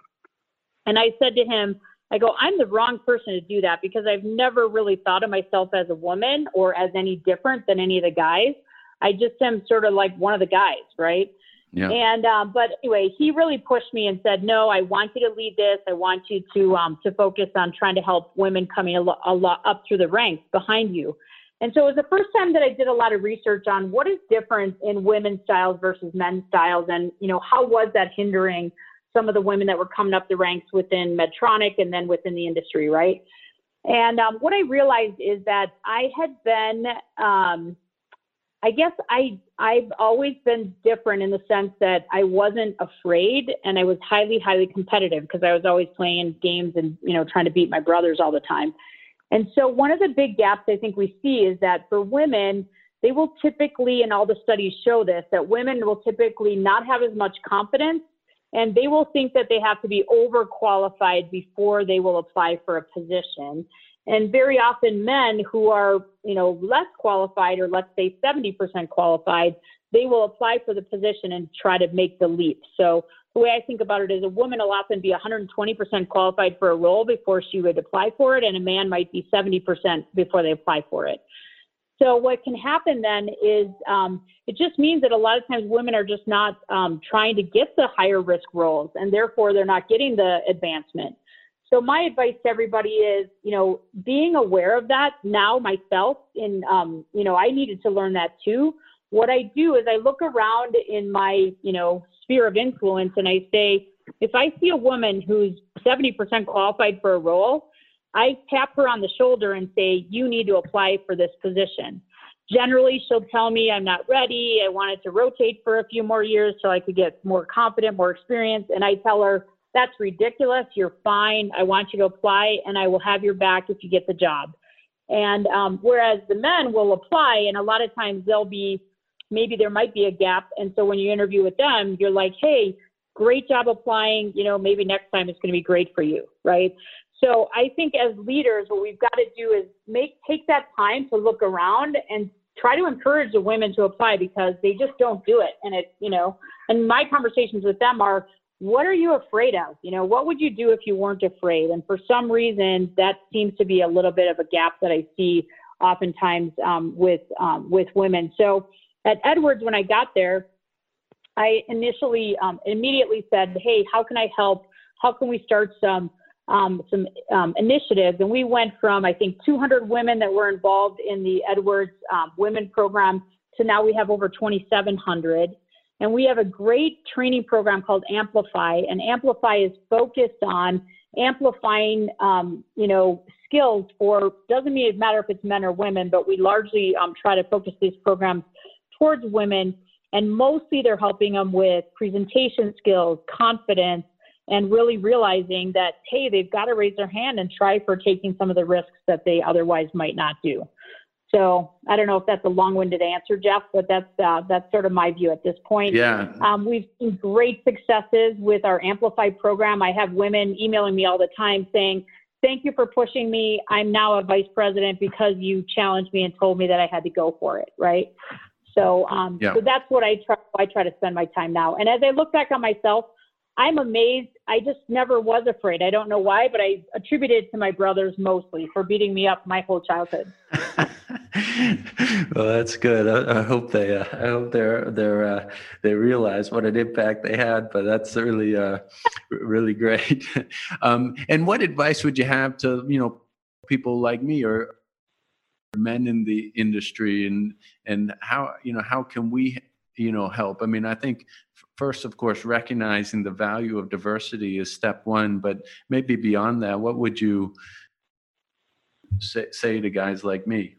And I said to him, I go, I'm the wrong person to do that because I've never really thought of myself as a woman or as any different than any of the guys. I just am sort of like one of the guys, right? Yeah. And um, but anyway, he really pushed me and said, "No, I want you to lead this. I want you to um, to focus on trying to help women coming a, lo- a lot up through the ranks behind you." And so it was the first time that I did a lot of research on what is different in women's styles versus men's styles, and you know how was that hindering some of the women that were coming up the ranks within Medtronic and then within the industry, right? And um, what I realized is that I had been, um, I guess I I've always been different in the sense that I wasn't afraid and I was highly highly competitive because I was always playing games and you know trying to beat my brothers all the time. And so one of the big gaps I think we see is that for women, they will typically, and all the studies show this, that women will typically not have as much confidence and they will think that they have to be overqualified before they will apply for a position. And very often men who are, you know, less qualified or let's say 70% qualified, they will apply for the position and try to make the leap. So the way I think about it is a woman will often be 120% qualified for a role before she would apply for it, and a man might be 70% before they apply for it. So what can happen then is um, it just means that a lot of times women are just not um, trying to get the higher risk roles, and therefore they're not getting the advancement. So my advice to everybody is, you know, being aware of that now myself, in um, you know, I needed to learn that too. What I do is I look around in my, you know, sphere of influence, and I say, if I see a woman who's 70% qualified for a role, I tap her on the shoulder and say, You need to apply for this position. Generally, she'll tell me, I'm not ready. I wanted to rotate for a few more years so I could get more confident, more experience. And I tell her, That's ridiculous. You're fine. I want you to apply, and I will have your back if you get the job. And um, whereas the men will apply, and a lot of times they'll be maybe there might be a gap. And so when you interview with them, you're like, hey, great job applying. You know, maybe next time it's going to be great for you, right? So I think as leaders, what we've got to do is make take that time to look around and try to encourage the women to apply because they just don't do it. And it, you know, and my conversations with them are, what are you afraid of? You know, what would you do if you weren't afraid? And for some reason, that seems to be a little bit of a gap that I see oftentimes um, with um, with women. So at Edwards, when I got there, I initially um, immediately said, "Hey, how can I help? How can we start some um, some um, initiatives?" And we went from I think 200 women that were involved in the Edwards um, Women Program to now we have over 2,700. And we have a great training program called Amplify, and Amplify is focused on amplifying, um, you know, skills for doesn't mean it matter if it's men or women, but we largely um, try to focus these programs towards women, and mostly they're helping them with presentation skills, confidence, and really realizing that hey, they've got to raise their hand and try for taking some of the risks that they otherwise might not do. So I don't know if that's a long-winded answer, Jeff, but that's uh, that's sort of my view at this point. Yeah. Um, we've seen great successes with our Amplify program. I have women emailing me all the time saying, "Thank you for pushing me. I'm now a vice president because you challenged me and told me that I had to go for it." Right. So, um, yeah. so that's what I try. I try to spend my time now. And as I look back on myself, I'm amazed. I just never was afraid. I don't know why, but I attribute it to my brothers mostly for beating me up my whole childhood. well, that's good. I, I hope they, uh, I hope they're, they're, uh, they realize what an impact they had. But that's really, uh, really great. um, and what advice would you have to, you know, people like me or men in the industry, and and how, you know, how can we, you know, help? I mean, I think first, of course, recognizing the value of diversity is step one. But maybe beyond that, what would you say, say to guys like me?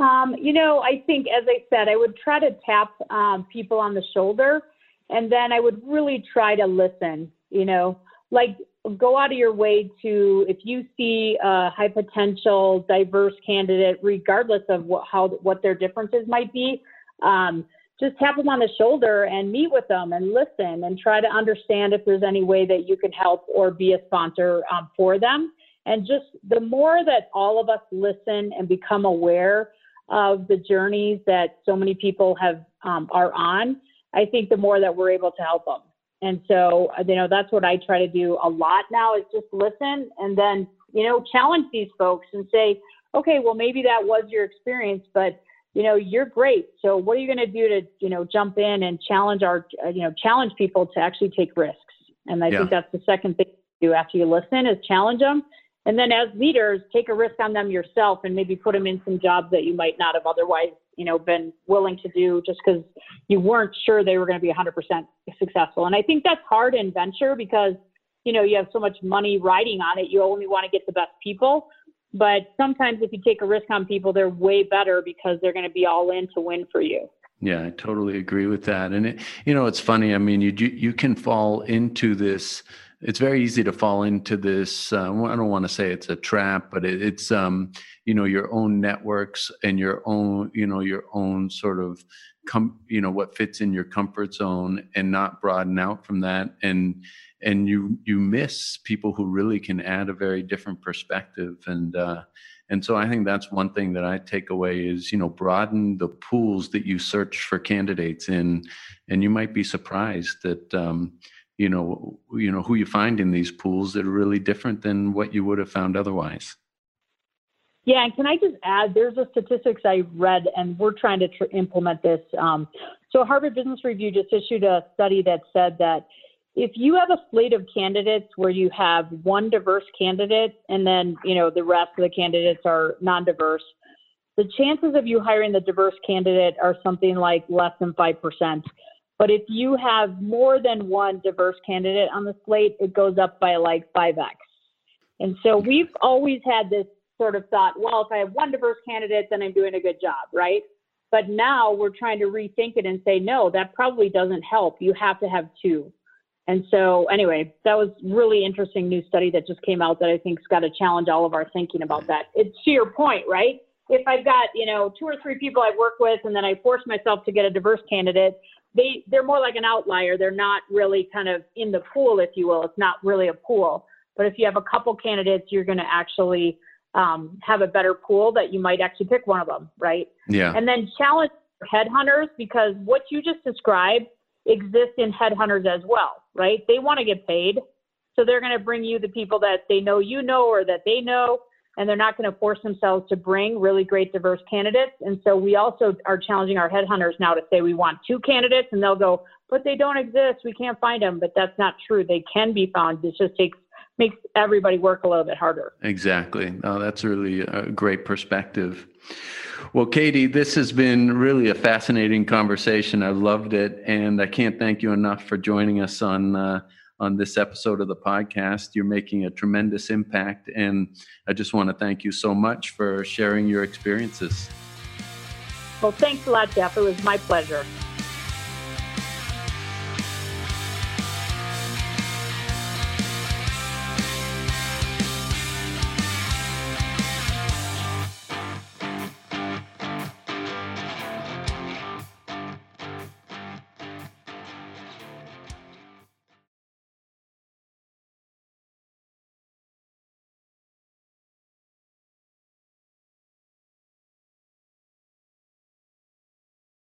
Um, you know, I think, as I said, I would try to tap um, people on the shoulder, and then I would really try to listen. You know, like go out of your way to if you see a high potential, diverse candidate, regardless of what how what their differences might be. Um, just tap them on the shoulder and meet with them and listen and try to understand if there's any way that you can help or be a sponsor um, for them. And just the more that all of us listen and become aware of the journeys that so many people have um, are on, I think the more that we're able to help them. And so, uh, you know, that's what I try to do a lot now is just listen and then, you know, challenge these folks and say, okay, well, maybe that was your experience, but you know, you're great. So what are you going to do to, you know, jump in and challenge our, uh, you know, challenge people to actually take risks? And I yeah. think that's the second thing you do after you listen is challenge them and then as leaders, take a risk on them yourself and maybe put them in some jobs that you might not have otherwise, you know, been willing to do just because you weren't sure they were going to be 100% successful. And I think that's hard in venture because, you know, you have so much money riding on it. You only want to get the best people. But sometimes if you take a risk on people, they're way better because they're going to be all in to win for you. Yeah, I totally agree with that. And it, you know, it's funny. I mean, you you can fall into this it's very easy to fall into this uh, i don't want to say it's a trap but it, it's um, you know your own networks and your own you know your own sort of com- you know what fits in your comfort zone and not broaden out from that and and you you miss people who really can add a very different perspective. And uh, and so i think that's one thing that i take away is you know broaden the pools that you search for candidates in. And you might be surprised that um, you know you know who you find in these pools that are really different than what you would have found otherwise. Yeah and can i just add there's a statistics i read and we're trying to tr- implement this um, so harvard business review just issued a study that said that if you have a slate of candidates where you have one diverse candidate and then you know the rest of the candidates are non-diverse the chances of you hiring the diverse candidate are something like less than 5% but if you have more than one diverse candidate on the slate, it goes up by like 5x. And so we've always had this sort of thought, well, if I have one diverse candidate, then I'm doing a good job, right? But now we're trying to rethink it and say, no, that probably doesn't help. You have to have two. And so, anyway, that was really interesting new study that just came out that I think's got to challenge all of our thinking about that. It's to your point, right? if I've got, you know, two or three people I work with and then I force myself to get a diverse candidate, they, they're more like an outlier. They're not really kind of in the pool, if you will. It's not really a pool. But if you have a couple candidates, you're going to actually um, have a better pool that you might actually pick one of them, right? Yeah. And then challenge headhunters because what you just described exists in headhunters as well, right? They want to get paid. So they're going to bring you the people that they know you know or that they know, and they're not going to force themselves to bring really great diverse candidates. And so we also are challenging our headhunters now to say we want two candidates, and they'll go, but they don't exist. We can't find them. But that's not true. They can be found. It just takes makes everybody work a little bit harder. Exactly. No, that's really a great perspective. Well, Katie, this has been really a fascinating conversation. I've loved it, and I can't thank you enough for joining us on uh, on this episode of the podcast. You're making a tremendous impact, and I just want to thank you so much for sharing your experiences. Well, thanks a lot, Jeff. It was my pleasure.